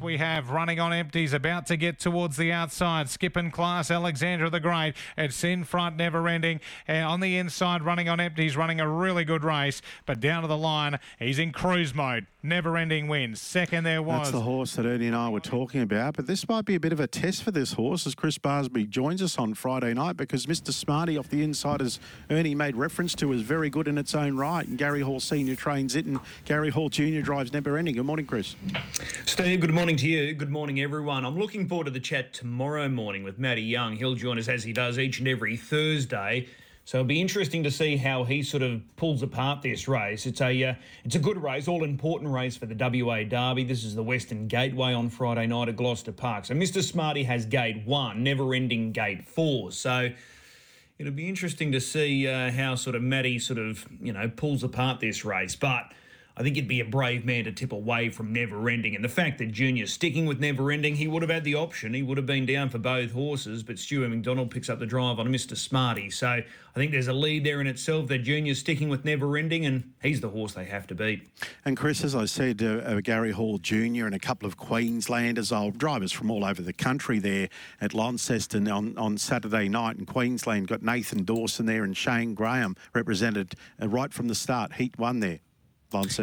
We have running on empties, about to get towards the outside. Skipping class, Alexandra the Great. It's in front, never ending. And on the inside, running on empties, running a really good race. But down to the line, he's in cruise mode. Never ending wins. Second there was. That's the horse that Ernie and I were talking about. But this might be a bit of a test for this horse as Chris Barsby joins us on Friday night because Mr. Smarty off the inside, as Ernie made reference to, is very good in its own right. And Gary Hall Senior trains it, and Gary Hall Junior drives Never Ending. Good morning, Chris. Steve, good morning to you. Good morning, everyone. I'm looking forward to the chat tomorrow morning with Matty Young. He'll join us as he does each and every Thursday. So it'll be interesting to see how he sort of pulls apart this race. It's a uh, it's a good race, all important race for the WA Derby. This is the Western Gateway on Friday night at Gloucester Park. So Mr. Smarty has Gate One, Never Ending Gate Four. So it'll be interesting to see uh, how sort of Matty sort of you know pulls apart this race, but. I think he'd be a brave man to tip away from Never Ending. And the fact that Junior's sticking with Never Ending, he would have had the option. He would have been down for both horses, but Stuart McDonald picks up the drive on Mr. Smarty. So I think there's a lead there in itself that Junior's sticking with Never Ending, and he's the horse they have to beat. And Chris, as I said, uh, uh, Gary Hall Jr. and a couple of Queenslanders, old drivers from all over the country there at Launceston on, on Saturday night in Queensland. Got Nathan Dawson there and Shane Graham represented uh, right from the start. Heat one there.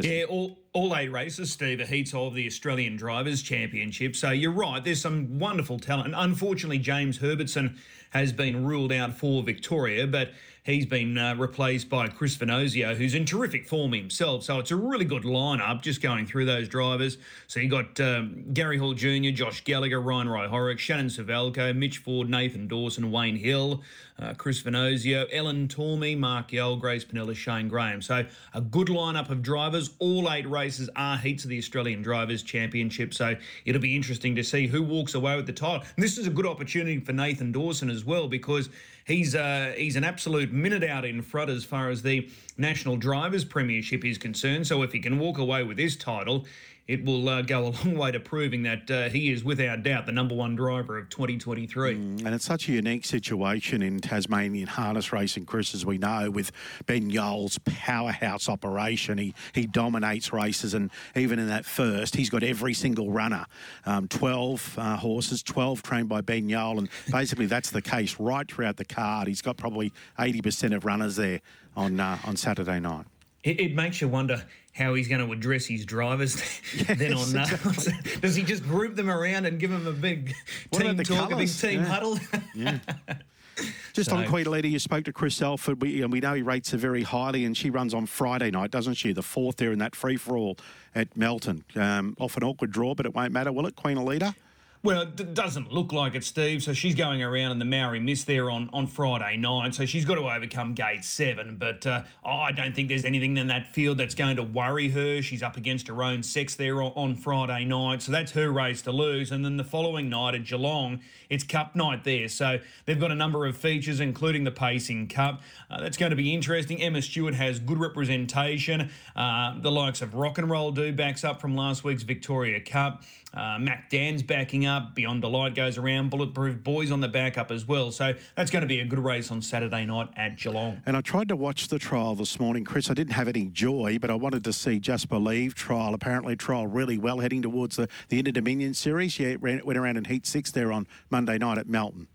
Yeah, all, all eight races, Steve, are heats of the Australian Drivers' Championship. So you're right, there's some wonderful talent. Unfortunately, James Herbertson has been ruled out for Victoria, but he's been uh, replaced by Chris Svanosio, who's in terrific form himself. So it's a really good lineup just going through those drivers. So you got um, Gary Hall Jr., Josh Gallagher, Ryan Roy Shannon Suvaljko, Mitch Ford, Nathan Dawson, Wayne Hill, uh, Chris Svanosio, Ellen Tormey, Mark Yole, Grace Panella, Shane Graham. So a good lineup of drivers. All eight races are heats of the Australian Drivers' Championship. So it'll be interesting to see who walks away with the title. And this is a good opportunity for Nathan Dawson as well because he's uh, he's an absolute minute out in front as far as the National Drivers' Premiership is concerned. So if he can walk away with this title, it will uh, go a long way to proving that uh, he is without doubt the number one driver of 2023. Mm, and it's such a unique situation in Tasmanian harness racing, Chris, as we know, with Ben Yole's powerhouse operation. He he dominates races, and even in that first, he's got every single runner, um, 12 uh, horses, 12 trained by Ben Yole, and basically that's the case right throughout the card. He's got probably 80% of runners there on uh, on Saturday night. It, it, makes you wonder how he's going to address his drivers yes, then on exactly. Does he just group them around and give them a big what team talk, colours? a big team yeah. huddle? yeah. Just so, on Queen Elida, you spoke to Chris Alford. We, and we know he rates her very highly, and she runs on Friday night, doesn't she? The fourth there in that free for all at Melton. Um, off an awkward draw, but it won't matter, will it, Queen Elida? Well, it doesn't look like it, Steve. So she's going around in the Maori Mist there on, on Friday night. So she's got to overcome gate seven. But uh, I don't think there's anything in that field that's going to worry her. She's up against her own sex there on, on Friday night. So that's her race to lose. And then the following night at Geelong, it's Cup night there. So they've got a number of features, including the Pacing Cup. Uh, that's going to be interesting. Emma Stewart has good representation. Uh, the likes of Rock and Roll do backs up from last week's Victoria Cup. Uh, Mac Dan's backing up. Beyond Delight goes around. Bulletproof Boys on the backup as well. So that's going to be a good race on Saturday night at Geelong. And I tried to watch the trial this morning, Chris. I didn't have any joy, but I wanted to see Just Believe trial. Apparently, trial really well, heading towards the, the Inter Dominion Series. Yeah, went around in Heat 6 there on Monday night at Melton.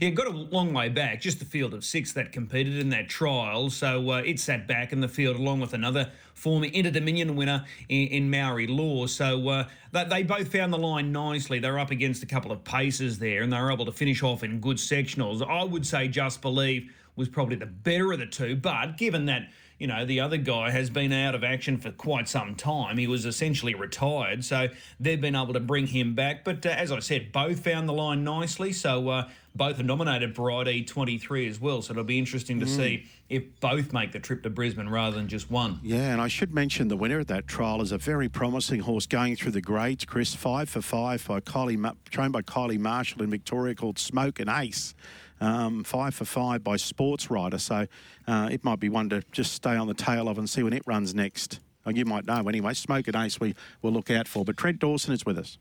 Yeah, got a long way back, just the field of six that competed in that trial. So uh, it sat back in the field along with another former Inter Dominion winner in, in Maori Law. So uh, they, they both found the line nicely. They were up against a couple of paces there and they were able to finish off in good sectionals. I would say Just Believe was probably the better of the two, but given that you know, the other guy has been out of action for quite some time. He was essentially retired, so they've been able to bring him back. But uh, as I said, both found the line nicely, so uh, both are nominated for ID23 as well. So it'll be interesting to mm. see if both make the trip to Brisbane rather than just one. Yeah, and I should mention the winner of that trial is a very promising horse going through the grades, Chris, five for five by Kylie, trained by Kylie Marshall in Victoria called Smoke and Ace. um, five for five by Sportswriter. So uh, it might be one to just stay on the tail of and see when it runs next. Oh, you might know anyway. Smoke and Ace, we will look out for. But Trent Dawson is with us.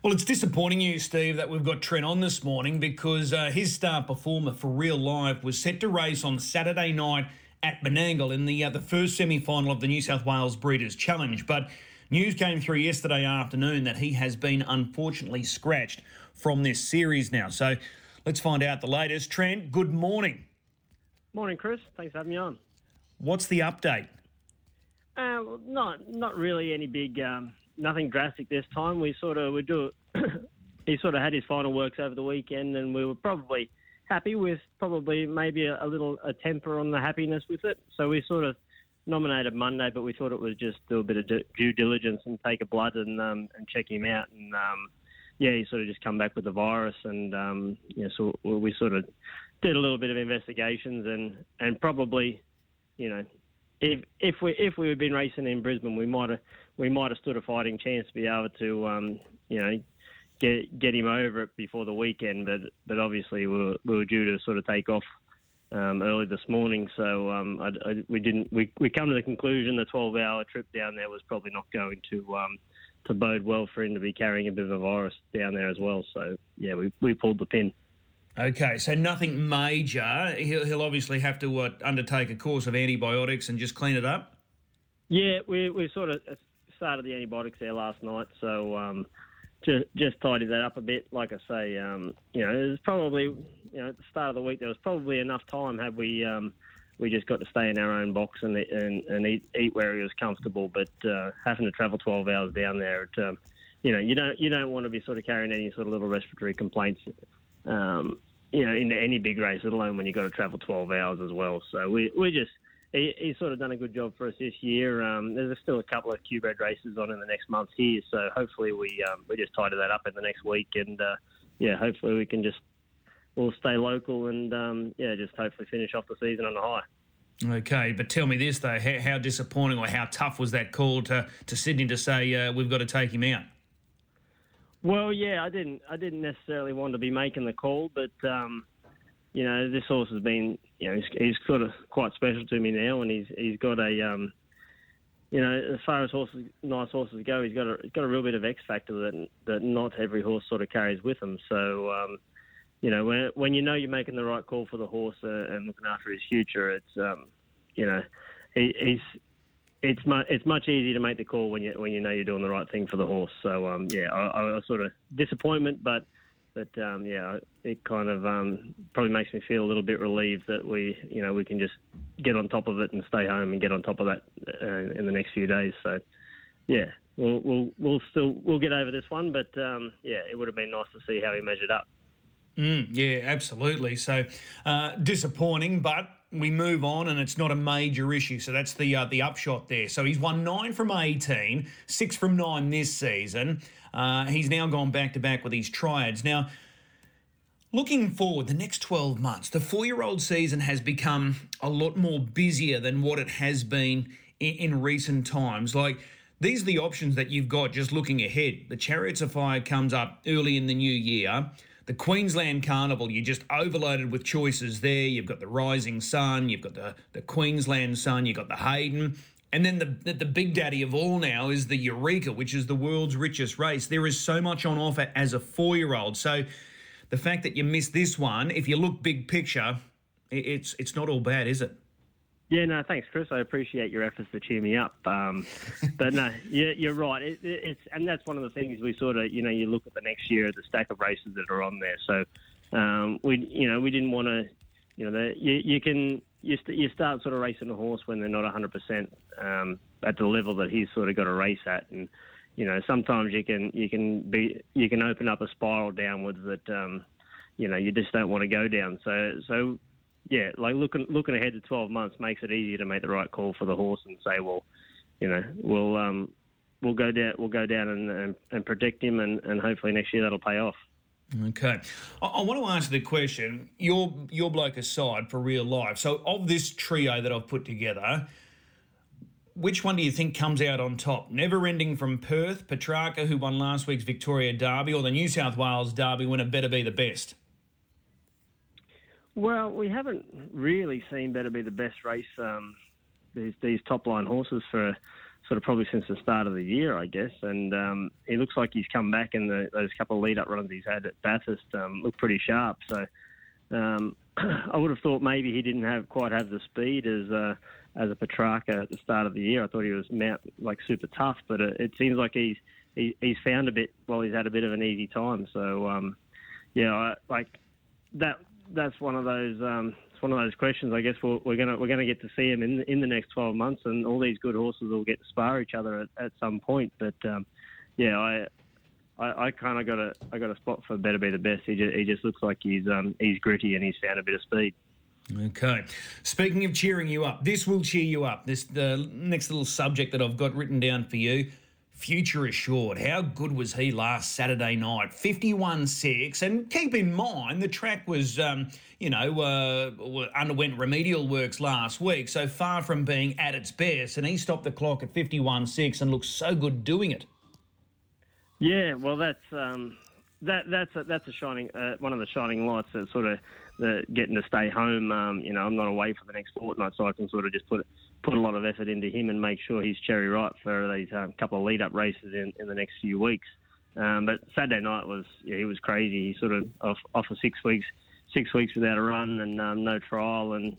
Well, it's disappointing you, Steve, that we've got Trent on this morning because uh, his star performer for real life was set to race on Saturday night at Menangle in the uh, the first semi final of the New South Wales Breeders' Challenge. But news came through yesterday afternoon that he has been unfortunately scratched from this series now. So let's find out the latest. Trent, good morning. Morning, Chris. Thanks for having me on. What's the update? Uh, well, not not really any big, um, nothing drastic this time. We sort of we do. he sort of had his final works over the weekend, and we were probably happy with probably maybe a, a little a temper on the happiness with it. So we sort of nominated Monday, but we thought it was just do a bit of due diligence and take a blood and um, and check him out. And um, yeah, he sort of just come back with the virus, and um, yeah, so we sort of did a little bit of investigations and and probably, you know, if if we if we had been racing in Brisbane, we might have we might have stood a fighting chance to be able to, um, you know, get get him over it before the weekend. But but obviously we were, we were due to sort of take off um, early this morning, so um, I, I, we didn't. We we come to the conclusion the 12-hour trip down there was probably not going to um, to bode well for him to be carrying a bit of a virus down there as well. So yeah, we we pulled the pin. Okay, so nothing major. He'll, he'll obviously have to uh, undertake a course of antibiotics and just clean it up. Yeah, we we sort of started the antibiotics there last night, so um, just just tidied that up a bit. Like I say, um, you know, it was probably you know at the start of the week there was probably enough time had we um, we just got to stay in our own box and and, and eat eat where he was comfortable. But uh, having to travel 12 hours down there, it, um, you know, you don't you don't want to be sort of carrying any sort of little respiratory complaints. Um, you know, any big race, let alone when you've got to travel 12 hours as well. So we we just he, he's sort of done a good job for us this year. Um, there's still a couple of QBred races on in the next month here, so hopefully we um, we just tidy that up in the next week, and uh, yeah, hopefully we can just we'll stay local and um, yeah, just hopefully finish off the season on a high. Okay, but tell me this though: how, how, disappointing or how tough was that call to to Sydney to say uh, we've got to take him out? Well, yeah, I didn't I didn't necessarily want to be making the call, but um, you know, this horse has been, you know, he's, he's, sort of quite special to me now, and he's he's got a, um, you know, as far as horses, nice horses go, he's got a he's got a real bit of X factor that that not every horse sort of carries with him. So, um, you know, when when you know you're making the right call for the horse uh, and looking after his future, it's, um, you know, he, he's it's much it's much easier to make the call when you when you know you're doing the right thing for the horse. So um, yeah, I, I was sort of disappointment, but but um, yeah, it kind of um, probably makes me feel a little bit relieved that we, you know, we can just get on top of it and stay home and get on top of that uh, in the next few days. So, yeah, we'll we'll we'll still we'll get over this one, but um, yeah, it would have been nice to see how he measured up. Mm, yeah, absolutely. So uh, disappointing, but we move on, and it's not a major issue. So that's the uh, the upshot there. So he's won nine from eighteen, six from nine this season. Uh, he's now gone back to back with these triads. Now, looking forward, the next 12 months, the four year old season has become a lot more busier than what it has been in, in recent times. Like, these are the options that you've got just looking ahead. The Chariots of Fire comes up early in the new year. The Queensland Carnival, you're just overloaded with choices there. You've got the Rising Sun, you've got the, the Queensland Sun, you've got the Hayden. And then the, the big daddy of all now is the Eureka, which is the world's richest race. There is so much on offer as a four year old. So the fact that you missed this one, if you look big picture, it's it's not all bad, is it? Yeah, no, thanks, Chris. I appreciate your efforts to cheer me up. Um, but no, you're, you're right. It, it's and that's one of the things we sort of, you know, you look at the next year, the stack of races that are on there. So um, we, you know, we didn't want to, you know, the, you, you can you, st- you start sort of racing a horse when they're not 100% um, at the level that he's sort of got to race at, and you know sometimes you can you can be you can open up a spiral downwards that um, you know you just don't want to go down. So so yeah, like looking looking ahead to 12 months makes it easier to make the right call for the horse and say, well, you know, we'll um, we'll go down we'll go down and, and, and protect him, and, and hopefully next year that'll pay off. Okay, I, I, want to answer the question. Your your bloke aside for real life. So of this trio that I've put together, which one do you think comes out on top? Never ending from Perth, Petrarca, who won last week's Victoria Derby, or the New South Wales Derby winner better be the best? Well, we haven't really seen Better Be the Best race um, these, these top line horses for sort of probably since the start of the year, I guess. And um, he looks like he's come back, and those couple of lead up runs he's had at Bathurst um, look pretty sharp. So um, I would have thought maybe he didn't have quite have the speed as uh, as a Petrarca at the start of the year. I thought he was mount, like super tough, but it, it seems like he's he, he's found a bit. Well, he's had a bit of an easy time. So um, yeah, I, like that. That's one of those. Um, it's one of those questions. I guess we're, we're gonna we're gonna get to see him in in the next 12 months, and all these good horses will get to spar each other at, at some point. But um, yeah, I I, I kind of got a I got a spot for better be the best. He just, he just looks like he's um, he's gritty and he's found a bit of speed. Okay. Speaking of cheering you up, this will cheer you up. This the next little subject that I've got written down for you. Future assured. How good was he last Saturday night? 51 6. And keep in mind, the track was, um, you know, uh, underwent remedial works last week, so far from being at its best. And he stopped the clock at 51 6 and looked so good doing it. Yeah, well, that's um, that that's a, that's a shining uh, one of the shining lights that sort of the getting to stay home. Um, you know, I'm not away for the next fortnight, so I can sort of just put put a lot of effort into him and make sure he's cherry ripe for these um, couple of lead up races in, in the next few weeks. Um, but Saturday night was yeah, he was crazy. He sort of off off for six weeks, six weeks without a run and um, no trial, and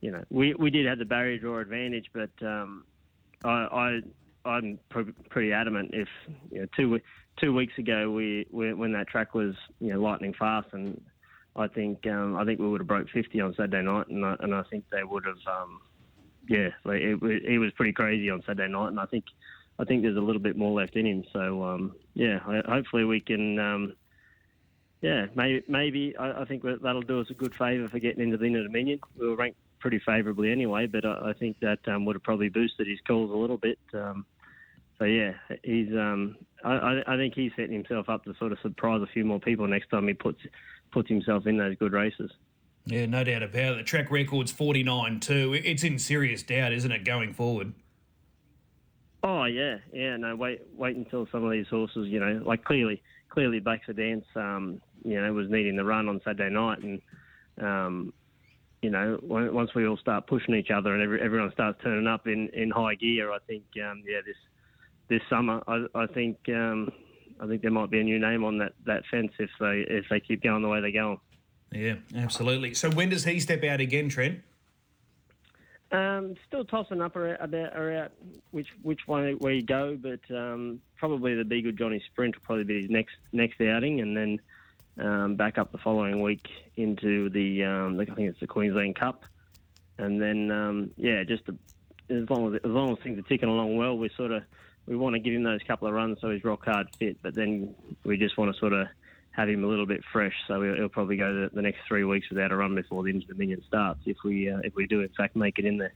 you know we we did have the barrier draw advantage, but um, I, I I'm pr- pretty adamant. If you know, two two weeks ago, we, we, when that track was you know lightning fast, and I think um, I think we would have broke 50 on Saturday night, and I, and I think they would have. Yeah, it, it, it, was pretty crazy on Saturday night, and I think I think there's a little bit more left in him. So um, yeah, hopefully we can. Um, yeah, maybe maybe I, I, think that'll do us a good favour for getting into the Inter Dominion. We were ranked pretty favourably anyway, but I, I think that um, would have probably boosted his calls a little bit. Um, so yeah, he's. Um, I, I think he's setting himself up to sort of surprise a few more people next time he puts puts himself in those good races. Yeah, no doubt about it. The track record's 49 too. It's in serious doubt, isn't it, going forward? Oh yeah, yeah. No, wait, wait until some of these horses, you know, like clearly, clearly, Baxter Dance, um, you know, was needing the run on Saturday night, and um, you know, once we all start pushing each other and every, everyone starts turning up in, in high gear, I think, um, yeah, this this summer. I, I think um, I think there might be a new name on that, that fence if they if they keep going the way they're going. Yeah, absolutely. So when does he step out again, Trent? Um, still tossing up about around which which one you go, but um, probably the Be Good Johnny Sprint will probably be his next next outing, and then um, back up the following week into the um, I think it's the Queensland Cup, and then um, yeah, just as long as as long as things are ticking along well, we sort of we want to give him those couple of runs so he's rock hard fit, but then we just want to sort of have him a little bit fresh. So he'll probably go the, the next three weeks without a run before the Dominion starts if we uh, if we do in fact make it in there.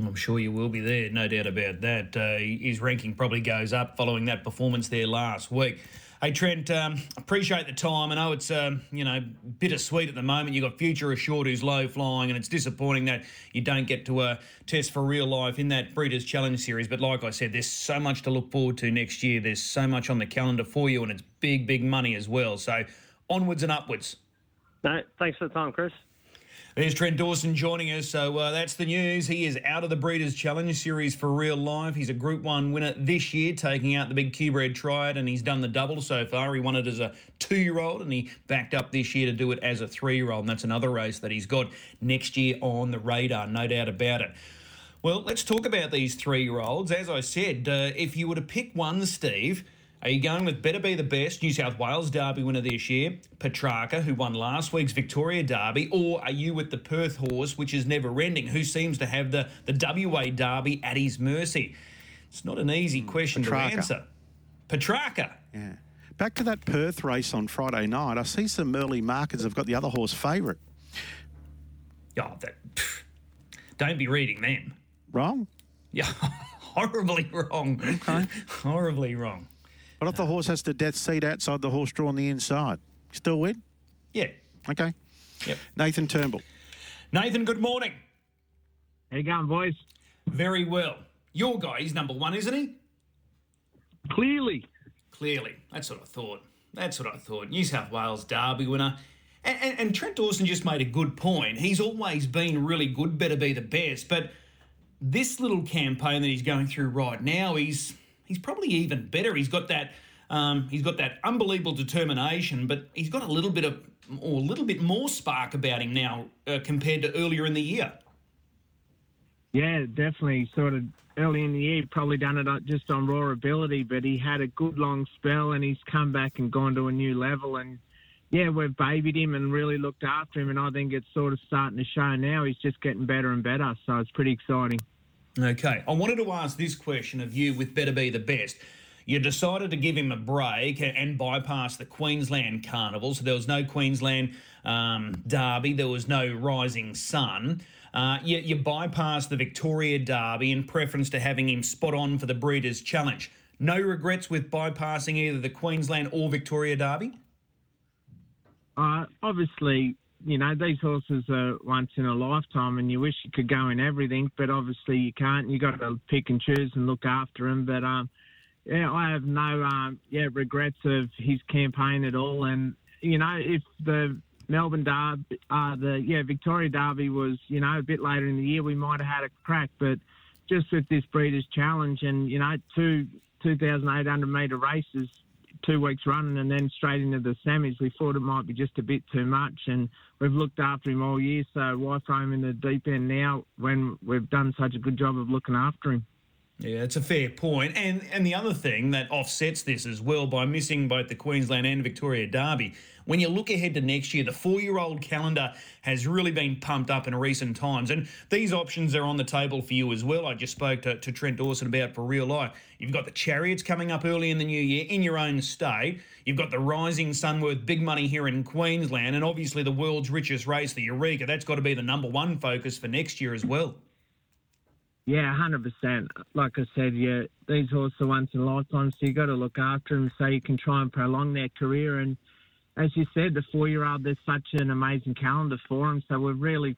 I'm sure you will be there, no doubt about that. Uh, his ranking probably goes up following that performance there last week. Hey Trent, um, appreciate the time. I know it's um, you know bittersweet at the moment. You've got Future Assured who's low flying, and it's disappointing that you don't get to uh, test for real life in that Breeders' Challenge series. But like I said, there's so much to look forward to next year. There's so much on the calendar for you, and it's big, big money as well. So onwards and upwards. No, thanks for the time, Chris. There's Trent Dawson joining us. So uh, that's the news. He is out of the Breeders' Challenge Series for real life. He's a Group 1 winner this year, taking out the big Q-Bred Triad, and he's done the double so far. He won it as a two-year-old, and he backed up this year to do it as a three-year-old, and that's another race that he's got next year on the radar, no doubt about it. Well, let's talk about these three-year-olds. As I said, uh, if you were to pick one, Steve – are you going with Better Be the Best, New South Wales Derby winner this year, Petrarca, who won last week's Victoria Derby, or are you with the Perth horse, which is never ending, who seems to have the, the WA Derby at his mercy? It's not an easy hmm, question Petrarca. to answer. Petrarca. Yeah. Back to that Perth race on Friday night, I see some early markers have got the other horse favourite. Oh, that. Pff, don't be reading them. Wrong? Yeah, horribly wrong. Okay. horribly wrong. What if the horse has the death seat outside the horse draw on the inside? Still win? Yeah. Okay. Yep. Nathan Turnbull. Nathan, good morning. How you going, boys? Very well. Your guy, he's number one, isn't he? Clearly. Clearly. That's what I thought. That's what I thought. New South Wales Derby winner. And, and, and Trent Dawson just made a good point. He's always been really good, better be the best. But this little campaign that he's going through right now, he's he's probably even better. He's got that um, he's got that unbelievable determination, but he's got a little bit of or a little bit more spark about him now uh, compared to earlier in the year. Yeah, definitely. Sort of early in the year, probably done it just on raw ability, but he had a good long spell and he's come back and gone to a new level. And yeah, we've babied him and really looked after him, and I think it's sort of starting to show now. He's just getting better and better, so it's pretty exciting. Okay, I wanted to ask this question of you with Better Be the Best. You decided to give him a break and bypass the Queensland Carnival, so there was no Queensland um, Derby, there was no Rising Sun. Uh, you, you bypassed the Victoria Derby in preference to having him spot on for the Breeders' Challenge. No regrets with bypassing either the Queensland or Victoria Derby? Uh, obviously, you know, these horses are once in a lifetime and you wish you could go in everything, but obviously you can't. you got to pick and choose and look after them. But, um, yeah, I have no, um, yeah, regrets of his campaign at all. And, you know, if the Melbourne Derby, uh, the yeah Victoria Derby was you know a bit later in the year, we might have had a crack, but just with this Breeders' Challenge and you know two 2,800 metre races, two weeks running, and then straight into the semis, we thought it might be just a bit too much, and we've looked after him all year. So why throw him in the deep end now when we've done such a good job of looking after him? Yeah, it's a fair point. And and the other thing that offsets this as well by missing both the Queensland and Victoria Derby, when you look ahead to next year, the four-year-old calendar has really been pumped up in recent times. And these options are on the table for you as well. I just spoke to, to Trent Dawson about for real life. You've got the chariots coming up early in the new year in your own state. You've got the Rising Sun worth big money here in Queensland, and obviously the world's richest race, the Eureka. That's got to be the number one focus for next year as well. Yeah, hundred percent. Like I said, yeah, these horses are once in a lifetime, so you got to look after them so you can try and prolong their career. And as you said, the four-year-old, there's such an amazing calendar for them, so we've really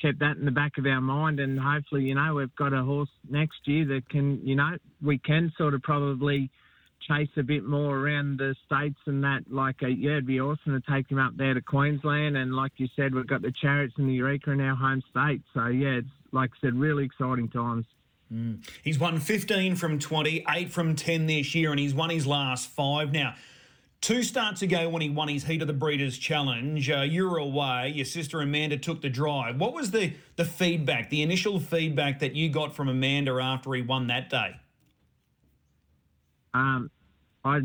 kept that in the back of our mind. And hopefully, you know, we've got a horse next year that can, you know, we can sort of probably chase a bit more around the states and that. Like, uh, yeah, it'd be awesome to take him up there to Queensland. And like you said, we've got the Chariots and the Eureka in our home state. So yeah, it's like I said, really exciting times. Mm. He's won 15 from 20, 8 from 10 this year, and he's won his last five. Now, two starts ago when he won his Heat of the Breeders' Challenge, uh, you were away. Your sister Amanda took the drive. What was the, the feedback, the initial feedback that you got from Amanda after he won that day? Um, I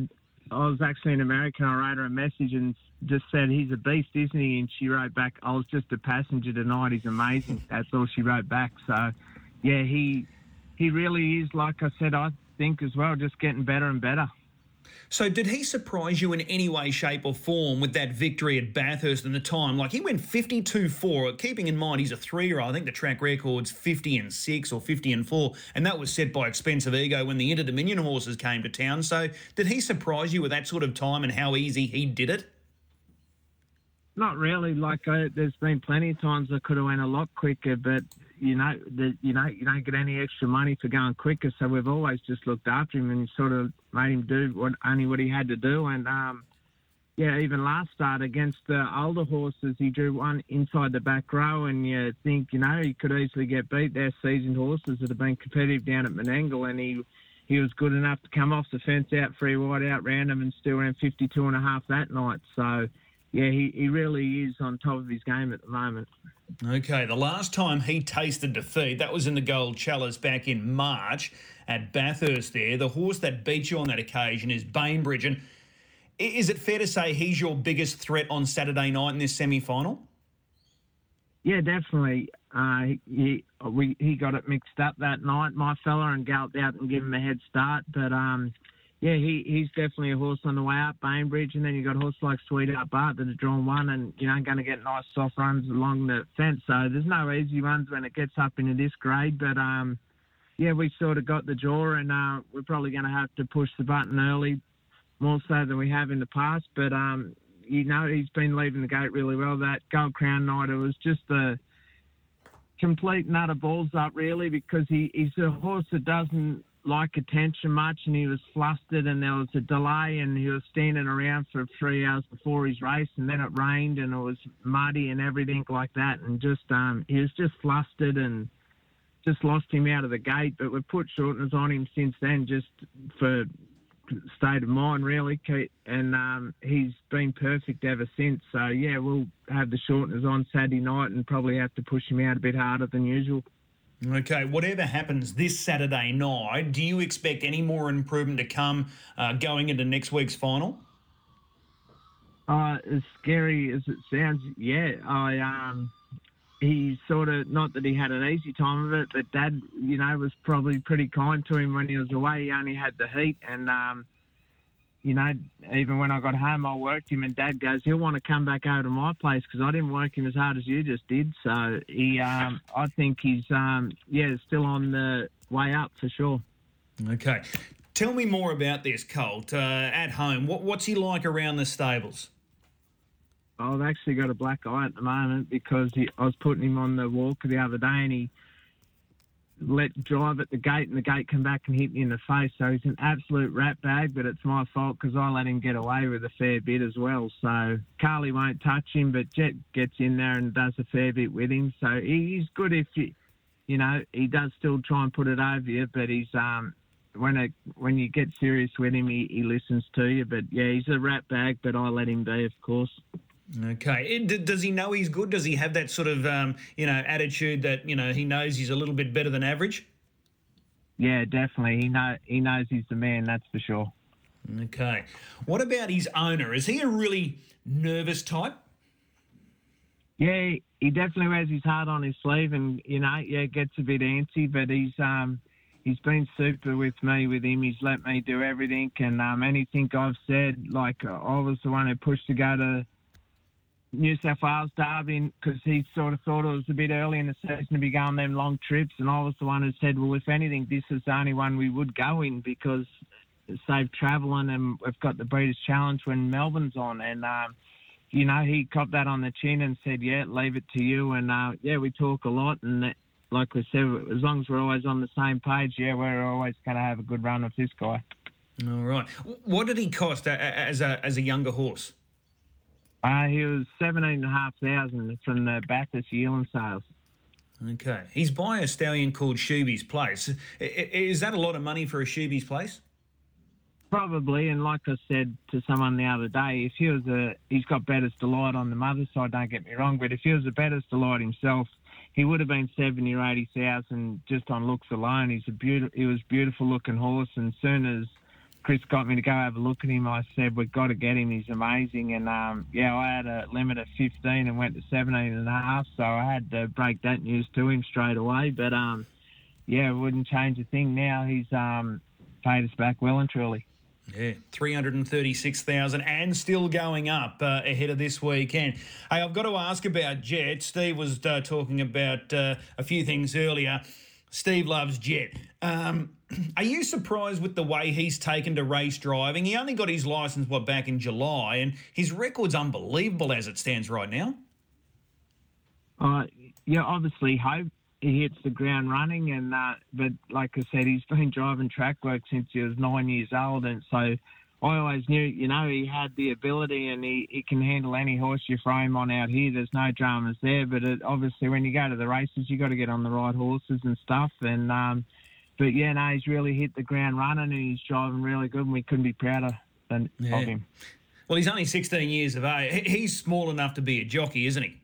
I was actually in America. I wrote her a message and just said, he's a beast, isn't he? And she wrote back, I was just a passenger tonight. He's amazing. That's all she wrote back. So, yeah, he he really is, like I said, I think as well, just getting better and better. So, did he surprise you in any way, shape, or form with that victory at Bathurst in the time? Like, he went 52 4, keeping in mind he's a three year old. I think the track record's 50 and 6 or 50 and 4, and that was set by Expensive Ego when the Inter Dominion horses came to town. So, did he surprise you with that sort of time and how easy he did it? Not really. Like I, there's been plenty of times I could have went a lot quicker, but you know, the, you know, you don't get any extra money for going quicker. So we've always just looked after him and sort of made him do what only what he had to do. And um, yeah, even last start against the older horses, he drew one inside the back row, and you think you know he could easily get beat. They're seasoned horses that have been competitive down at Menangle, and he he was good enough to come off the fence out free wide out random and still ran 52 and a half that night. So yeah, he, he really is on top of his game at the moment. Okay, the last time he tasted defeat, that was in the Gold Chalice back in March at Bathurst there. The horse that beat you on that occasion is Bainbridge. And is it fair to say he's your biggest threat on Saturday night in this semi final? Yeah, definitely. Uh, he we he got it mixed up that night, my fella, and galloped out and gave him a head start. But um, yeah, he, he's definitely a horse on the way up, Bainbridge, and then you've got horse like Sweetheart Bart that have drawn one and, you know, going to get nice soft runs along the fence. So there's no easy ones when it gets up into this grade, but, um, yeah, we sort of got the draw and uh, we're probably going to have to push the button early, more so than we have in the past. But, um, you know, he's been leaving the gate really well. That Gold Crown night, it was just a complete nut of balls up, really, because he, he's a horse that doesn't like attention much, and he was flustered, and there was a delay, and he was standing around for three hours before his race, and then it rained, and it was muddy and everything like that, and just um, he was just flustered and just lost him out of the gate. But we've put shorteners on him since then, just for state of mind, really, and um, he's been perfect ever since. So yeah, we'll have the shorteners on Saturday night, and probably have to push him out a bit harder than usual. Okay, whatever happens this Saturday night, do you expect any more improvement to come uh, going into next week's final? Uh, as scary as it sounds, yeah. I um, he sort of not that he had an easy time of it, but Dad, you know, was probably pretty kind to him when he was away. He only had the heat, and um, you know, even when I got home, I worked him, and Dad goes, he'll want to come back over to my place because I didn't work him as hard as you just did. So he, um, I think he's, um, yeah, still on the way up for sure. Okay, tell me more about this Colt uh, at home. What, what's he like around the stables? I've actually got a black eye at the moment because he, I was putting him on the walker the other day, and he let drive at the gate and the gate come back and hit me in the face. So he's an absolute rat bag, but it's my fault because I let him get away with a fair bit as well. So Carly won't touch him, but Jet gets in there and does a fair bit with him. So he's good if you, you know, he does still try and put it over you, but he's um when it when you get serious with him, he, he listens to you. But yeah, he's a rat bag, but I let him be, of course. Okay. Does he know he's good? Does he have that sort of, um, you know, attitude that you know he knows he's a little bit better than average? Yeah, definitely. He know he knows he's the man. That's for sure. Okay. What about his owner? Is he a really nervous type? Yeah, he definitely wears his heart on his sleeve, and you know, yeah, gets a bit antsy, but he's um he's been super with me with him. He's let me do everything, and um, anything I've said, like I was the one who pushed to go to New South Wales Derby because he sort of thought it was a bit early in the season to be going them long trips, and I was the one who said, well, if anything, this is the only one we would go in because it saved travelling, and we've got the Breeders' Challenge when Melbourne's on, and um, you know he copped that on the chin and said, yeah, leave it to you, and uh, yeah, we talk a lot, and like we said, as long as we're always on the same page, yeah, we're always going to have a good run with this guy. All right. What did he cost as a as a younger horse? Uh, he was seventeen and a half thousand from the Bathurst yearling sales. Okay, he's by a stallion called Shuby's Place. Is that a lot of money for a Shuby's Place? Probably, and like I said to someone the other day, if he was a, he's got Bettor's Delight on the mother's side. Don't get me wrong, but if he was a Bettor's Delight himself, he would have been seventy or eighty thousand just on looks alone. He's a beautiful, he was beautiful looking horse, and soon as Chris got me to go have a look at him. I said, we've got to get him. He's amazing. And, um, yeah, I had a limit of 15 and went to 17 and a half. So I had to break that news to him straight away. But, um, yeah, wouldn't change a thing now. He's um, paid us back well and truly. Yeah, 336,000 and still going up uh, ahead of this weekend. Hey, I've got to ask about Jet. Steve was uh, talking about uh, a few things earlier. Steve loves Jet. Um, are you surprised with the way he's taken to race driving? He only got his license what back in July, and his record's unbelievable as it stands right now. Uh, yeah, obviously hope he hits the ground running, and uh, but like I said, he's been driving track work since he was nine years old, and so I always knew, you know, he had the ability and he, he can handle any horse you throw him on out here. There's no dramas there, but it, obviously when you go to the races, you got to get on the right horses and stuff, and um, but yeah, no, he's really hit the ground running and he's driving really good, and we couldn't be prouder than yeah. of him. Well, he's only 16 years of age. He's small enough to be a jockey, isn't he?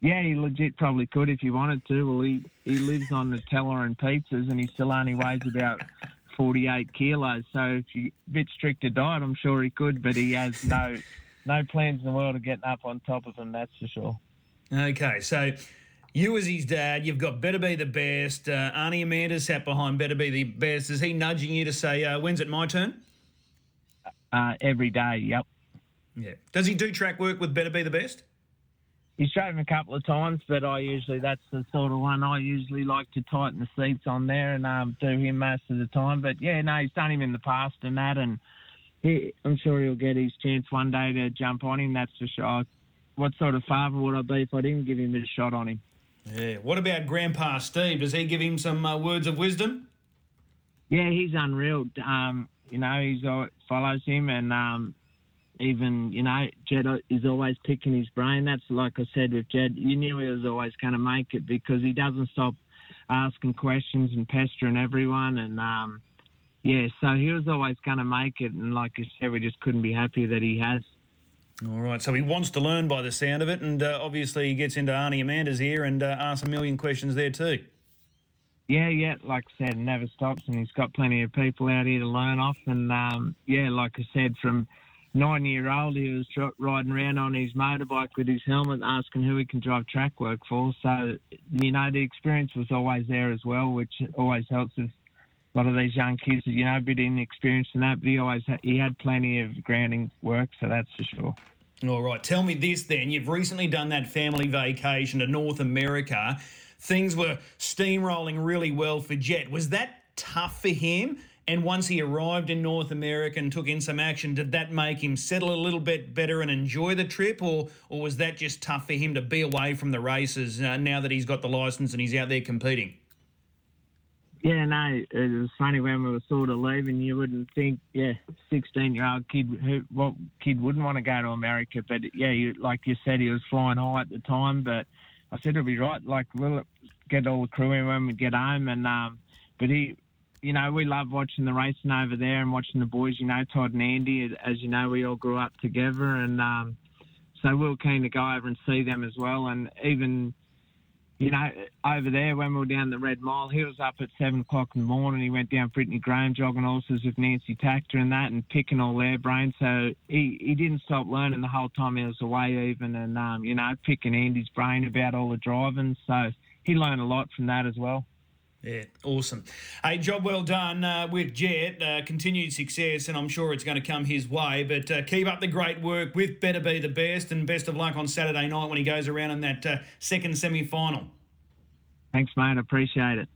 Yeah, he legit probably could if he wanted to. Well, he, he lives on the Nutella and pizzas, and he still only weighs about 48 kilos. So if you a bit stricter diet, I'm sure he could, but he has no no plans in the world of getting up on top of him. That's for sure. Okay, so you as his dad, you've got better be the best. Uh, Arnie Amanda sat behind better be the best. Is he nudging you to say, uh, when's it my turn? Uh, every day, yep. Yeah. Does he do track work with better be the best? He's him a couple of times, but I usually that's the sort of one I usually like to tighten the seats on there and um, do him most of the time. But yeah, no, he's done him in the past and that, and he, I'm sure he'll get his chance one day to jump on him. That's for sure. What sort of father would I be if I didn't give him a shot on him? Yeah. What about Grandpa Steve? Does he give him some uh, words of wisdom? Yeah, he's unreal. Um, you know, he's follows him, and um, even you know, Jed is always picking his brain. That's like I said with Jed. You knew he was always going to make it because he doesn't stop asking questions and pestering everyone, and um, yeah, so he was always going to make it. And like I said, we just couldn't be happy that he has. All right, so he wants to learn by the sound of it, and uh, obviously he gets into Arnie Amanda's ear and uh, asks a million questions there too. Yeah, yeah, like I said, never stops, and he's got plenty of people out here to learn off. And um, yeah, like I said, from nine year old, he was riding around on his motorbike with his helmet, asking who he can drive track work for. So you know, the experience was always there as well, which always helps with a lot of these young kids. You know, a bit inexperienced in that, but he always had, he had plenty of grounding work, so that's for sure. All right, tell me this then. You've recently done that family vacation to North America things were steamrolling really well for Jet. Was that tough for him? And once he arrived in North America and took in some action, did that make him settle a little bit better and enjoy the trip, or or was that just tough for him to be away from the races uh, now that he's got the license and he's out there competing? Yeah, no, it was funny when we were sort of leaving. You wouldn't think, yeah, sixteen-year-old kid, who what kid wouldn't want to go to America? But yeah, you, like you said, he was flying high at the time, but I said it'll be right. Like we'll get all the crew in when we get home, and um, but he, you know, we love watching the racing over there and watching the boys. You know, Todd and Andy, as you know, we all grew up together, and um, so we are keen to go over and see them as well. And even, you know, over there when we were down the Red Mile, he was up at seven o'clock in the morning. He went down Brittany Graham jogging horses with Nancy Takter and that, and picking all their brains. So he he didn't stop learning the whole time he was away, even, and um, you know, picking Andy's brain about all the driving. So he learned a lot from that as well. Yeah, awesome. Hey, job well done uh, with Jet. Uh, continued success, and I'm sure it's going to come his way. But uh, keep up the great work with Better Be the Best, and best of luck on Saturday night when he goes around in that uh, second semi final. Thanks, mate. Appreciate it.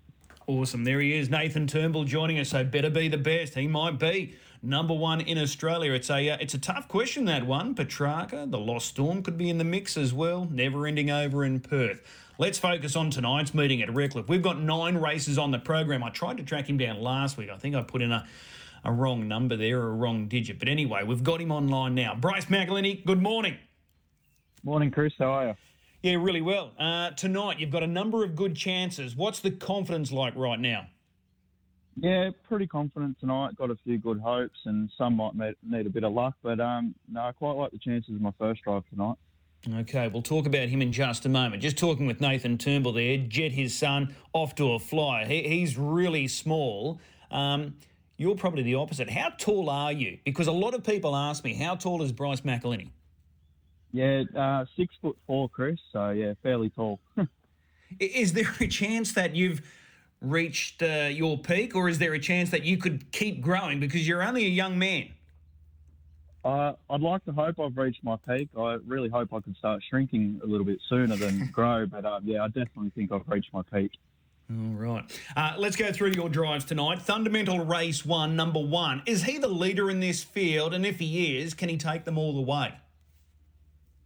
Awesome. There he is, Nathan Turnbull joining us. So, better be the best. He might be number one in Australia. It's a uh, it's a tough question that one. Petrarca, the Lost Storm could be in the mix as well. Never ending over in Perth. Let's focus on tonight's meeting at Redcliffe. We've got nine races on the program. I tried to track him down last week. I think I put in a, a wrong number there or a wrong digit. But anyway, we've got him online now. Bryce McElhinney, good morning. Morning, Chris. How are you? Yeah, really well. Uh, tonight, you've got a number of good chances. What's the confidence like right now? Yeah, pretty confident tonight. Got a few good hopes, and some might need a bit of luck. But um, no, I quite like the chances of my first drive tonight. Okay, we'll talk about him in just a moment. Just talking with Nathan Turnbull there, Jet, his son, off to a flyer. He, he's really small. Um, you're probably the opposite. How tall are you? Because a lot of people ask me, how tall is Bryce McElhinney? Yeah, uh, six foot four, Chris. So yeah, fairly tall. is there a chance that you've reached uh, your peak, or is there a chance that you could keep growing because you're only a young man? Uh, I'd like to hope I've reached my peak. I really hope I can start shrinking a little bit sooner than grow. But uh, yeah, I definitely think I've reached my peak. All right. Uh, let's go through your drives tonight. Fundamental Race 1, number one. Is he the leader in this field? And if he is, can he take them all the way?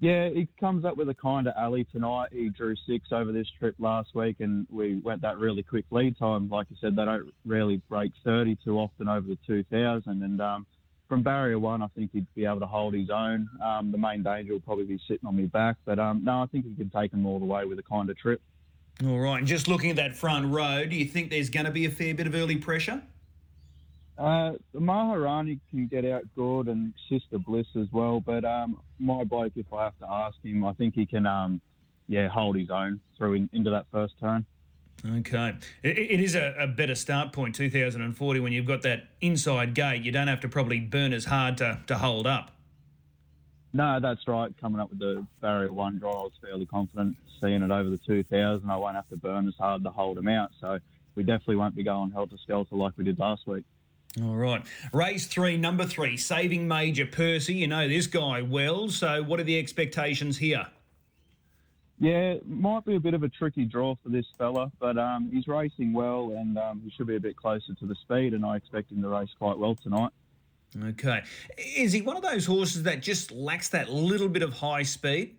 Yeah, he comes up with a kind of alley tonight. He drew six over this trip last week, and we went that really quick lead time. Like you said, they don't really break 30 too often over the 2000. And um, from barrier one, I think he'd be able to hold his own. Um, the main danger will probably be sitting on me back, but um, no, I think he can take them all the way with a kind of trip. All right, and just looking at that front row, do you think there's going to be a fair bit of early pressure? Uh, Maharani can get out good and Sister Bliss as well, but um, my bloke, if I have to ask him, I think he can, um, yeah, hold his own through in, into that first turn. Okay. it, it is a, a, better start point, 2040, when you've got that inside gate. You don't have to probably burn as hard to, to hold up. No, that's right. Coming up with the barrier one draw, I was fairly confident seeing it over the 2000. I won't have to burn as hard to hold them out. So we definitely won't be going helter skelter like we did last week. All right. Race three, number three, Saving Major Percy. You know this guy well. So what are the expectations here? Yeah, might be a bit of a tricky draw for this fella, but um, he's racing well and um, he should be a bit closer to the speed, and I expect him to race quite well tonight. Okay. Is he one of those horses that just lacks that little bit of high speed?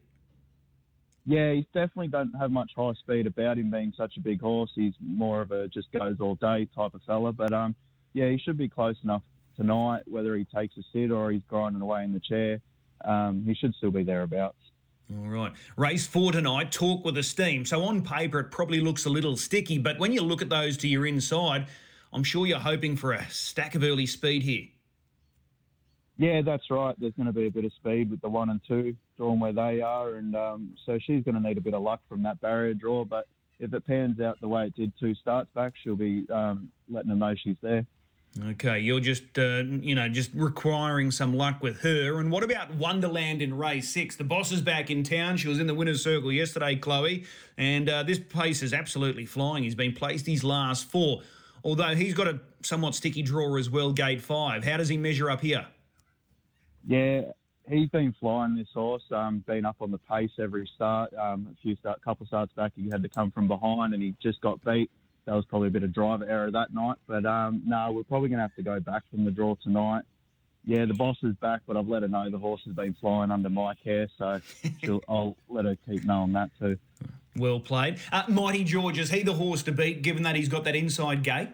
Yeah, he definitely doesn't have much high speed about him being such a big horse. He's more of a just goes all day type of fella, but um, yeah, he should be close enough tonight. Whether he takes a sit or he's grinding away in the chair, um, he should still be thereabouts. All right. Race four tonight, Talk with a Steam. So on paper, it probably looks a little sticky, but when you look at those to your inside, I'm sure you're hoping for a stack of early speed here. Yeah, that's right. There's going to be a bit of speed with the one and two drawn where they are, and um, so she's going to need a bit of luck from that barrier draw. But if it pans out the way it did two starts back, she'll be um, letting them know she's there. Okay, you're just uh, you know just requiring some luck with her. And what about Wonderland in race six? The boss is back in town. She was in the winners' circle yesterday, Chloe, and uh, this pace is absolutely flying. He's been placed his last four, although he's got a somewhat sticky draw as well. Gate five. How does he measure up here? Yeah, he's been flying this horse. Um, been up on the pace every start. Um, a few start, couple starts back, he had to come from behind, and he just got beat. That was probably a bit of driver error that night. But um, no, we're probably going to have to go back from the draw tonight. Yeah, the boss is back, but I've let her know the horse has been flying under my care, so I'll let her keep knowing that too. Well played. Uh, Mighty George, is he the horse to beat, given that he's got that inside gate?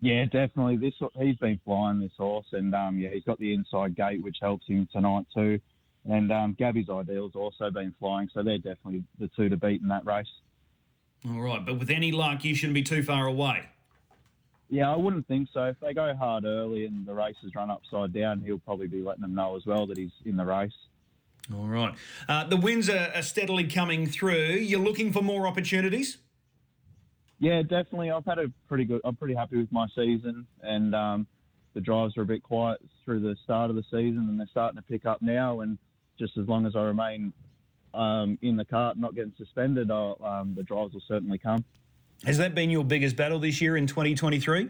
Yeah, definitely. This he's been flying this horse, and um, yeah, he's got the inside gate, which helps him tonight too. And um, Gabby's Ideal's also been flying, so they're definitely the two to beat in that race. All right, but with any luck, you shouldn't be too far away. Yeah, I wouldn't think so. If they go hard early and the race is run upside down, he'll probably be letting them know as well that he's in the race. All right. Uh, the wins are, are steadily coming through. You're looking for more opportunities? Yeah, definitely. I've had a pretty good. I'm pretty happy with my season, and um, the drives are a bit quiet through the start of the season, and they're starting to pick up now. And just as long as I remain um, in the cart, not getting suspended, um, the drives will certainly come. Has that been your biggest battle this year in 2023?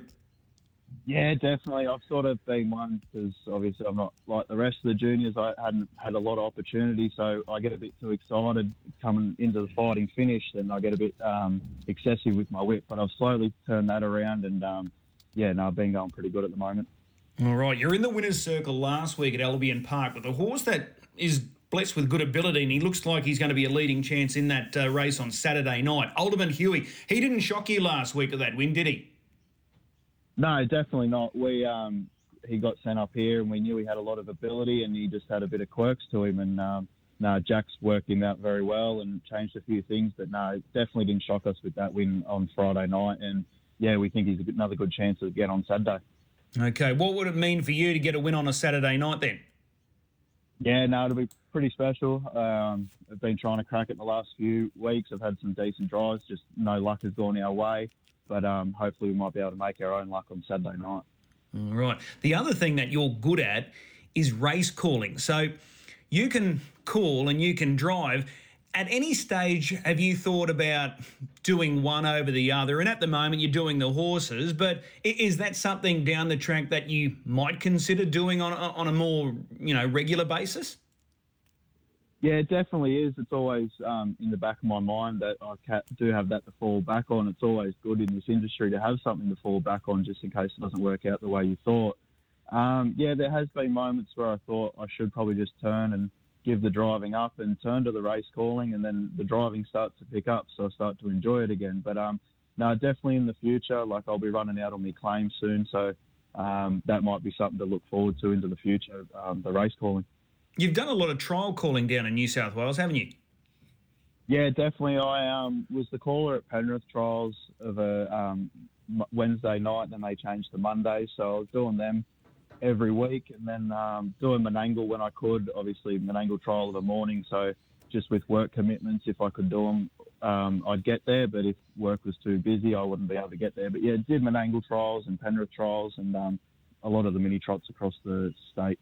Yeah, definitely. I've sort of been one because obviously I'm not like the rest of the juniors. I hadn't had a lot of opportunity, so I get a bit too excited coming into the fighting finish, and I get a bit um, excessive with my whip. But I've slowly turned that around, and um, yeah, no, I've been going pretty good at the moment. All right, you're in the winners' circle last week at Albion Park with a horse that is blessed with good ability, and he looks like he's going to be a leading chance in that uh, race on Saturday night. Alderman Huey, he didn't shock you last week at that win, did he? No, definitely not. We um, he got sent up here, and we knew he had a lot of ability, and he just had a bit of quirks to him. And um, no, Jack's worked him out very well and changed a few things. But no, definitely didn't shock us with that win on Friday night. And yeah, we think he's another good chance to get on Saturday. Okay, what would it mean for you to get a win on a Saturday night then? Yeah, no, it'll be pretty special. Um, I've been trying to crack it in the last few weeks. I've had some decent drives, just no luck has gone our way but um, hopefully we might be able to make our own luck on Saturday night. All right. The other thing that you're good at is race calling. So you can call and you can drive. At any stage, have you thought about doing one over the other? And at the moment, you're doing the horses, but is that something down the track that you might consider doing on on a more you know regular basis? Yeah, it definitely is. It's always um, in the back of my mind that I do have that to fall back on. It's always good in this industry to have something to fall back on just in case it doesn't work out the way you thought. Um, yeah, there has been moments where I thought I should probably just turn and give the driving up and turn to the race calling, and then the driving starts to pick up, so I start to enjoy it again. But um, no, definitely in the future, like I'll be running out on my claim soon, so um, that might be something to look forward to into the future, um, the race calling. You've done a lot of trial calling down in New South Wales, haven't you? Yeah, definitely. I um, was the caller at Penrith trials of a um, Wednesday night, and then they changed to Monday. So I was doing them every week, and then um, doing Menangle when I could. Obviously, Menangle trial of the morning. So just with work commitments, if I could do them, um, I'd get there. But if work was too busy, I wouldn't be able to get there. But yeah, did Menangle trials and Penrith trials, and um, a lot of the mini trots across the state.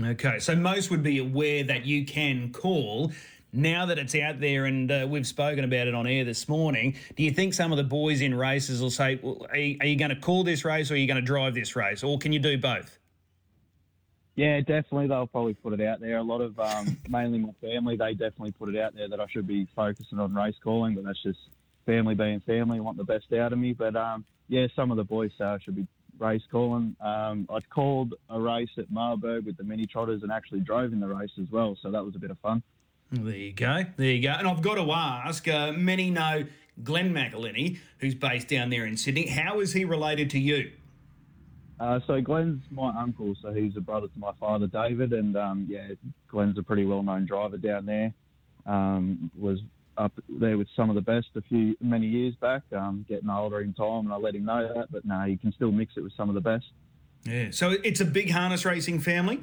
Okay, so most would be aware that you can call. Now that it's out there and uh, we've spoken about it on air this morning, do you think some of the boys in races will say, well, are you, you going to call this race or are you going to drive this race? Or can you do both? Yeah, definitely. They'll probably put it out there. A lot of, um, mainly my family, they definitely put it out there that I should be focusing on race calling, but that's just family being family, want the best out of me. But um, yeah, some of the boys say I should be race calling. Um, I called a race at Marburg with the mini trotters and actually drove in the race as well, so that was a bit of fun. There you go. There you go. And I've got to ask uh, many know Glenn McElhinney, who's based down there in Sydney. How is he related to you? Uh, so Glenn's my uncle, so he's a brother to my father, David, and um, yeah, Glenn's a pretty well-known driver down there. Um, was up there with some of the best a few many years back. Um, getting older in time, and I let him know that. But now you can still mix it with some of the best. Yeah. So it's a big harness racing family.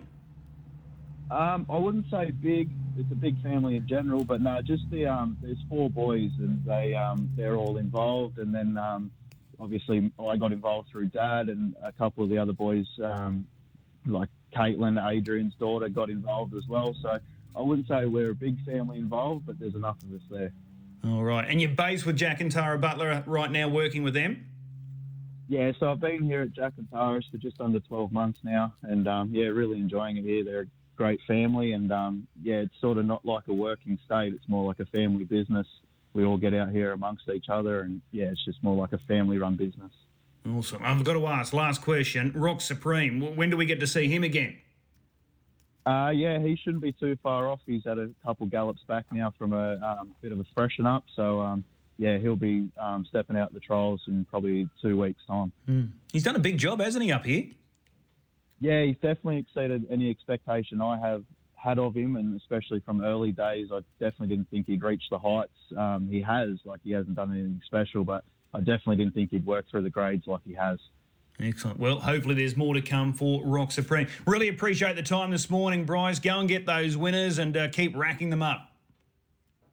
Um, I wouldn't say big. It's a big family in general, but no, just the um, there's four boys and they um, they're all involved, and then um, obviously I got involved through dad and a couple of the other boys, um, like Caitlin, Adrian's daughter, got involved as well. So I wouldn't say we're a big family involved, but there's enough of us there. All right, and you're based with Jack and Tara Butler right now, working with them. Yeah, so I've been here at Jack and Tara's for just under 12 months now, and um, yeah, really enjoying it here. They're a great family, and um, yeah, it's sort of not like a working state; it's more like a family business. We all get out here amongst each other, and yeah, it's just more like a family-run business. Awesome. I've got to ask, last question. Rock Supreme, when do we get to see him again? Uh, yeah, he shouldn't be too far off. He's had a couple gallops back now from a um, bit of a freshen up, so um, yeah, he'll be um, stepping out the trials in probably two weeks' time. Mm. He's done a big job, hasn't he, up here? Yeah, he's definitely exceeded any expectation I have had of him, and especially from early days, I definitely didn't think he'd reach the heights um, he has. Like he hasn't done anything special, but I definitely didn't think he'd work through the grades like he has. Excellent. Well, hopefully there's more to come for Rock Supreme. Really appreciate the time this morning, Bryce. Go and get those winners and uh, keep racking them up.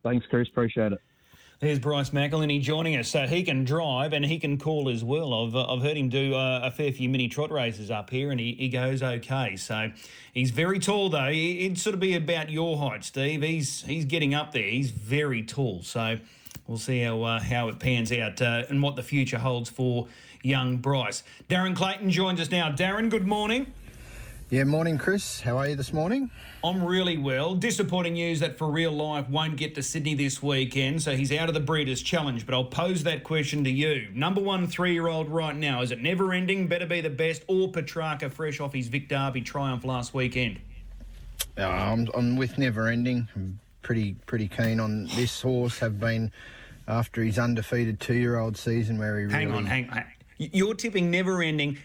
Thanks, Chris. Appreciate it. There's Bryce McElhinney joining us. So he can drive and he can call as well. I've, uh, I've heard him do uh, a fair few mini trot races up here and he, he goes okay. So he's very tall, though. He'd sort of be about your height, Steve. He's he's getting up there. He's very tall. So we'll see how, uh, how it pans out uh, and what the future holds for young Bryce. Darren Clayton joins us now. Darren, good morning. Yeah, morning, Chris. How are you this morning? I'm really well. Disappointing news that for real life won't get to Sydney this weekend, so he's out of the Breeders' Challenge. But I'll pose that question to you. Number one three year old right now, is it never ending, better be the best, or Petrarca fresh off his Vic Derby triumph last weekend? Uh, I'm, I'm with never ending. I'm pretty pretty keen on this horse. Have been after his undefeated two year old season where he hang really... on, hang on. You're tipping never ending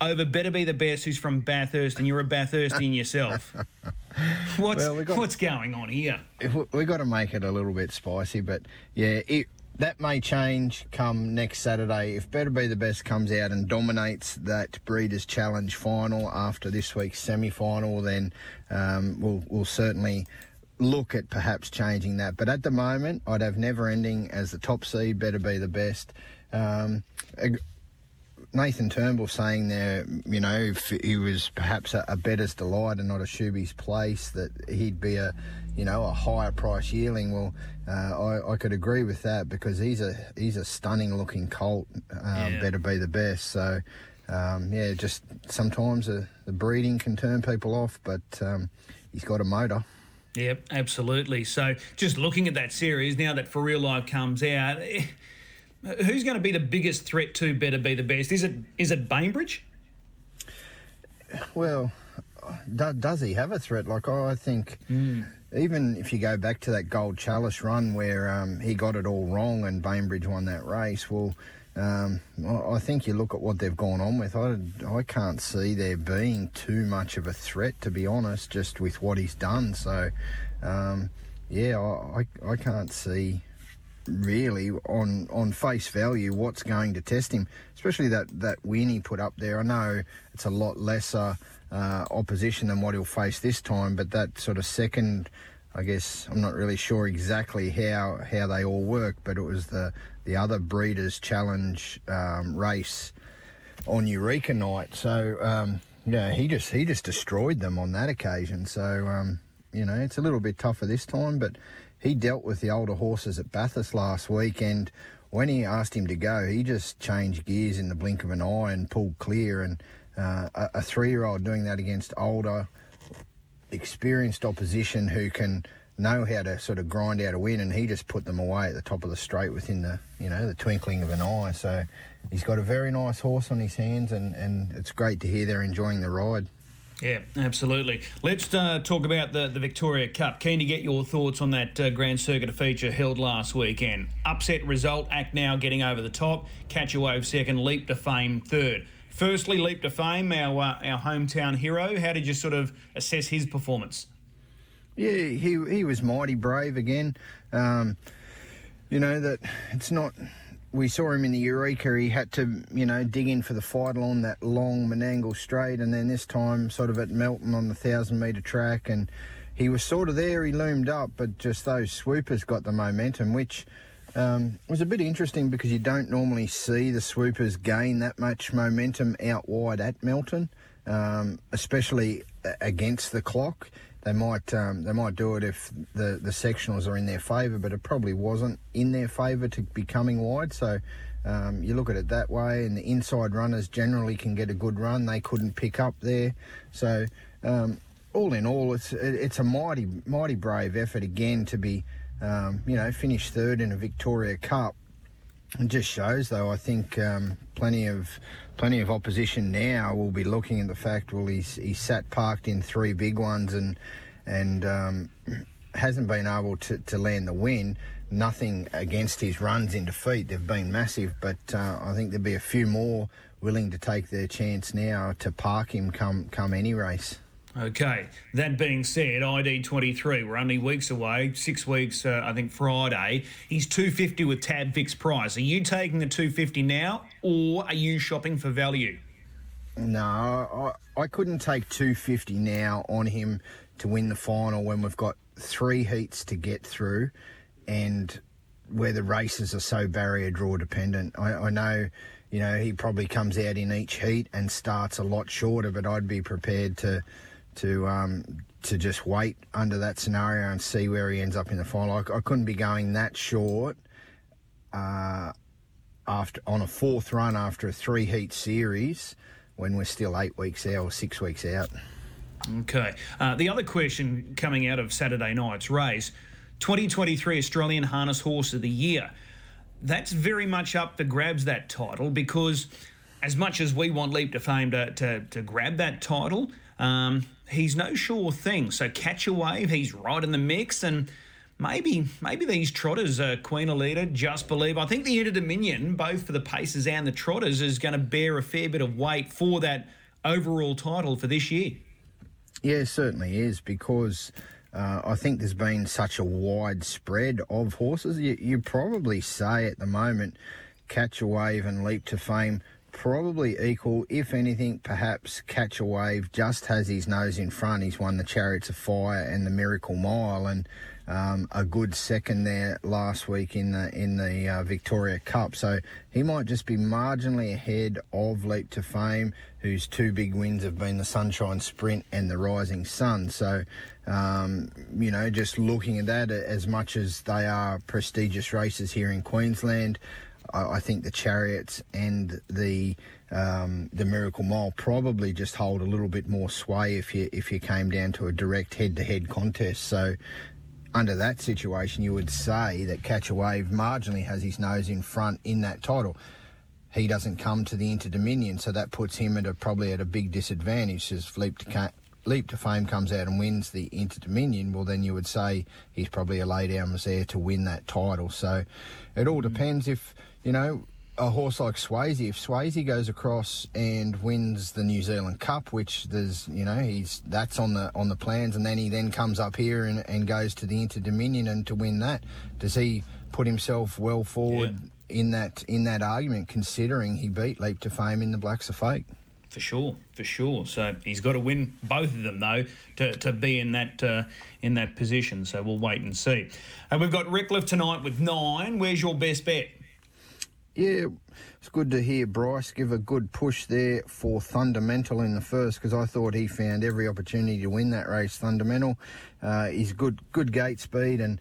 over Better Be the Best, who's from Bathurst, and you're a Bathurstian yourself. What's well, got, what's going on here? We've got to make it a little bit spicy, but yeah, it, that may change come next Saturday. If Better Be the Best comes out and dominates that Breeders' Challenge final after this week's semi-final, then um, we'll, we'll certainly look at perhaps changing that. But at the moment, I'd have Never Ending as the top seed. Better Be the Best. Um, Nathan Turnbull saying there, you know, if he was perhaps a, a Bettor's Delight and not a Shuby's place, that he'd be a, you know, a higher price yearling. Well, uh, I, I, could agree with that because he's a he's a stunning looking colt. Um, yeah. Better be the best. So, um, yeah, just sometimes the, the breeding can turn people off, but um, he's got a motor. Yep, absolutely. So, just looking at that series now that For Real Life comes out. Who's going to be the biggest threat to Better Be the Best? Is it is it Bainbridge? Well, does he have a threat? Like I think, mm. even if you go back to that Gold Chalice run where um, he got it all wrong and Bainbridge won that race, well, um, I think you look at what they've gone on with. I, I can't see there being too much of a threat, to be honest, just with what he's done. So, um, yeah, I, I can't see really on on face value what's going to test him, especially that that win he put up there. I know it's a lot lesser uh, opposition than what he'll face this time, but that sort of second, I guess I'm not really sure exactly how how they all work, but it was the the other Breeders' Challenge um, race on Eureka night. So um, yeah, he just he just destroyed them on that occasion. So um, you know it's a little bit tougher this time, but he dealt with the older horses at Bathurst last week, and when he asked him to go, he just changed gears in the blink of an eye and pulled clear. And uh, a, a three-year-old doing that against older, experienced opposition who can know how to sort of grind out a win, and he just put them away at the top of the straight within the you know the twinkling of an eye. So he's got a very nice horse on his hands, and and it's great to hear they're enjoying the ride. Yeah, absolutely. Let's uh, talk about the, the Victoria Cup. Keen to get your thoughts on that uh, Grand Circuit feature held last weekend. Upset result, Act Now getting over the top, Catch a Wave second, Leap to Fame third. Firstly, Leap to Fame, our uh, our hometown hero. How did you sort of assess his performance? Yeah, he he was mighty brave again. Um, you know that it's not. We saw him in the Eureka. He had to, you know, dig in for the final on that long Menangle straight, and then this time, sort of at Melton on the thousand metre track, and he was sort of there. He loomed up, but just those swoopers got the momentum, which um, was a bit interesting because you don't normally see the swoopers gain that much momentum out wide at Melton, um, especially against the clock. They might um, they might do it if the, the sectionals are in their favour, but it probably wasn't in their favour to be coming wide. So um, you look at it that way, and the inside runners generally can get a good run. They couldn't pick up there, so um, all in all, it's it's a mighty mighty brave effort again to be um, you know, finished third in a Victoria Cup. It just shows, though. I think um, plenty of plenty of opposition now will be looking at the fact. Well, he's he's sat parked in three big ones and and um, hasn't been able to, to land the win. Nothing against his runs in defeat; they've been massive. But uh, I think there'll be a few more willing to take their chance now to park him come come any race. Okay. That being said, ID23, we're only weeks away, six weeks, uh, I think Friday. He's 250 with tab fixed price. Are you taking the 250 now or are you shopping for value? No, I, I couldn't take 250 now on him to win the final when we've got three heats to get through and where the races are so barrier draw dependent. I, I know, you know, he probably comes out in each heat and starts a lot shorter, but I'd be prepared to to um, to just wait under that scenario and see where he ends up in the final. I, I couldn't be going that short uh, after on a fourth run after a three heat series when we're still eight weeks out or six weeks out. Okay. Uh, the other question coming out of Saturday night's race 2023 Australian Harness Horse of the Year. That's very much up for grabs, that title, because as much as we want Leap to Fame to, to, to grab that title, um, he's no sure thing. So catch a wave, he's right in the mix, and maybe maybe these trotters, uh, Queen Elida, Just Believe. I think the Inter Dominion, both for the Pacers and the trotters, is going to bear a fair bit of weight for that overall title for this year. Yeah, certainly is because. Uh, I think there's been such a wide spread of horses. You, you probably say at the moment, Catch a Wave and Leap to Fame probably equal, if anything, perhaps Catch a Wave just has his nose in front. He's won the Chariots of Fire and the Miracle Mile, and um, a good second there last week in the in the uh, Victoria Cup. So he might just be marginally ahead of Leap to Fame, whose two big wins have been the Sunshine Sprint and the Rising Sun. So. Um, you know, just looking at that, as much as they are prestigious races here in Queensland, I, think the chariots and the um, the Miracle Mile probably just hold a little bit more sway if you if you came down to a direct head-to-head contest. So under that situation, you would say that Catch a Wave marginally has his nose in front in that title. He doesn't come to the Inter Dominion, so that puts him at a, probably at a big disadvantage. As to, Leap to Fame comes out and wins the Inter Dominion, well, then you would say he's probably a laydown was there to win that title. So it all mm-hmm. depends if you know, a horse like Swayze, if Swayze goes across and wins the New Zealand Cup, which there's, you know, he's that's on the on the plans, and then he then comes up here and, and goes to the Inter Dominion and to win that, does he put himself well forward yeah. in that in that argument, considering he beat Leap to Fame in the Blacks A Fake? For sure, for sure. So he's got to win both of them though to, to be in that uh, in that position. So we'll wait and see. And we've got Redcliffe tonight with nine. Where's your best bet? yeah, it's good to hear Bryce give a good push there for Thundermental in the first because I thought he found every opportunity to win that race. Thundermental, uh, he's good, good gate speed, and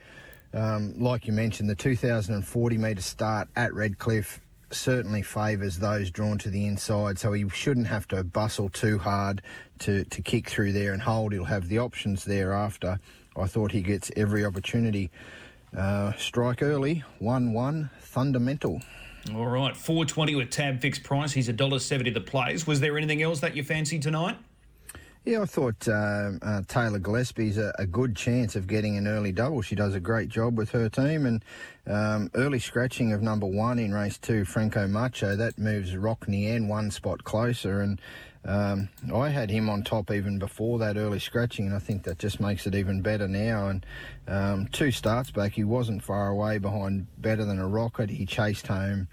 um, like you mentioned, the 2,040 metre start at Redcliffe certainly favours those drawn to the inside, so he shouldn't have to bustle too hard to, to kick through there and hold. He'll have the options thereafter. I thought he gets every opportunity. Uh, strike early, 1 1, Thundermental. All right, 420 with tab fixed price. He's $1.70 the plays. Was there anything else that you fancy tonight? Yeah, I thought um, uh, Taylor Gillespie's a, a good chance of getting an early double. She does a great job with her team, and um, early scratching of number one in race two, Franco Macho, that moves Rock Nien one spot closer, and um, I had him on top even before that early scratching, and I think that just makes it even better now. And um, two starts back, he wasn't far away behind better than a rocket. He chased home,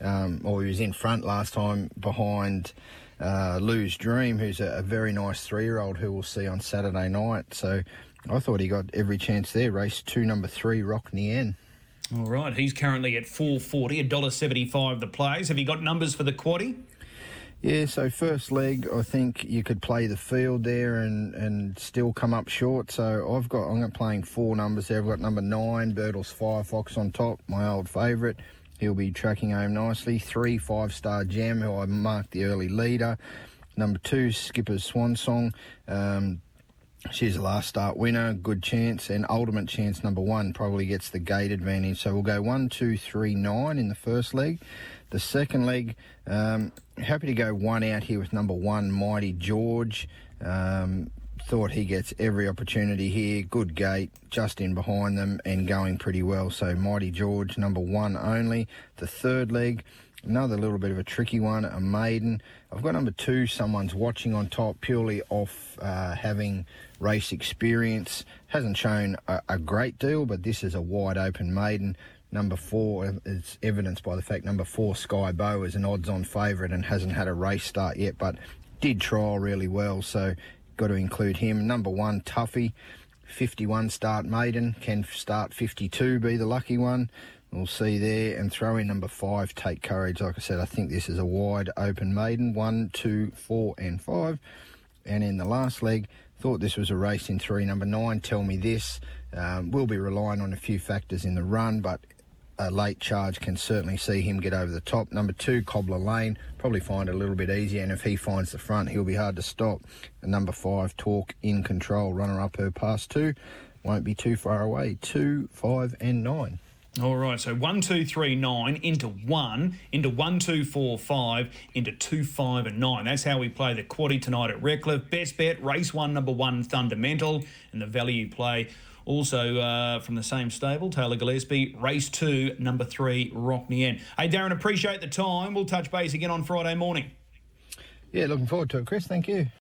um, or he was in front last time behind uh, Lou's Dream, who's a, a very nice three-year-old who we'll see on Saturday night. So I thought he got every chance there. Race two, number three, Rock Nien. All right, he's currently at 440, $1.75 the plays. Have you got numbers for the quaddy? Yeah, so first leg, I think you could play the field there and, and still come up short. So I've got, I'm playing four numbers there. I've got number nine, Birtles Firefox on top, my old favourite. He'll be tracking home nicely. Three, five star Gem, who I marked the early leader. Number two, Skipper's Swan Song. Um, she's a last start winner, good chance, and ultimate chance number one probably gets the gate advantage. So we'll go one, two, three, nine in the first leg. The second leg, um, happy to go one out here with number one, Mighty George. Um, thought he gets every opportunity here. Good gate, just in behind them, and going pretty well. So Mighty George, number one only. The third leg, another little bit of a tricky one, a maiden. I've got number two, someone's watching on top purely off uh, having race experience. Hasn't shown a, a great deal, but this is a wide open maiden. Number four is evidenced by the fact number four, Sky Bow, is an odds on favourite and hasn't had a race start yet, but did trial really well. So got to include him. Number one, Tuffy, 51 start maiden, can start 52, be the lucky one. We'll see there. And throw in number five, Take Courage. Like I said, I think this is a wide open maiden. One, two, four, and five. And in the last leg, thought this was a race in three. Number nine, Tell Me This. Um, we'll be relying on a few factors in the run, but a late charge can certainly see him get over the top. Number two, Cobbler Lane, probably find it a little bit easier, and if he finds the front, he'll be hard to stop. And number five, Talk in control, runner up her past two, won't be too far away. Two, five, and nine. All right, so one, two, three, nine into one, into one, two, four, five, into two, five, and nine. That's how we play the quaddy tonight at Redcliffe. Best bet, race one, number one, Thundermental, and the value play. Also uh, from the same stable, Taylor Gillespie, race two, number three, Rock Nien. Hey, Darren, appreciate the time. We'll touch base again on Friday morning. Yeah, looking forward to it, Chris. Thank you.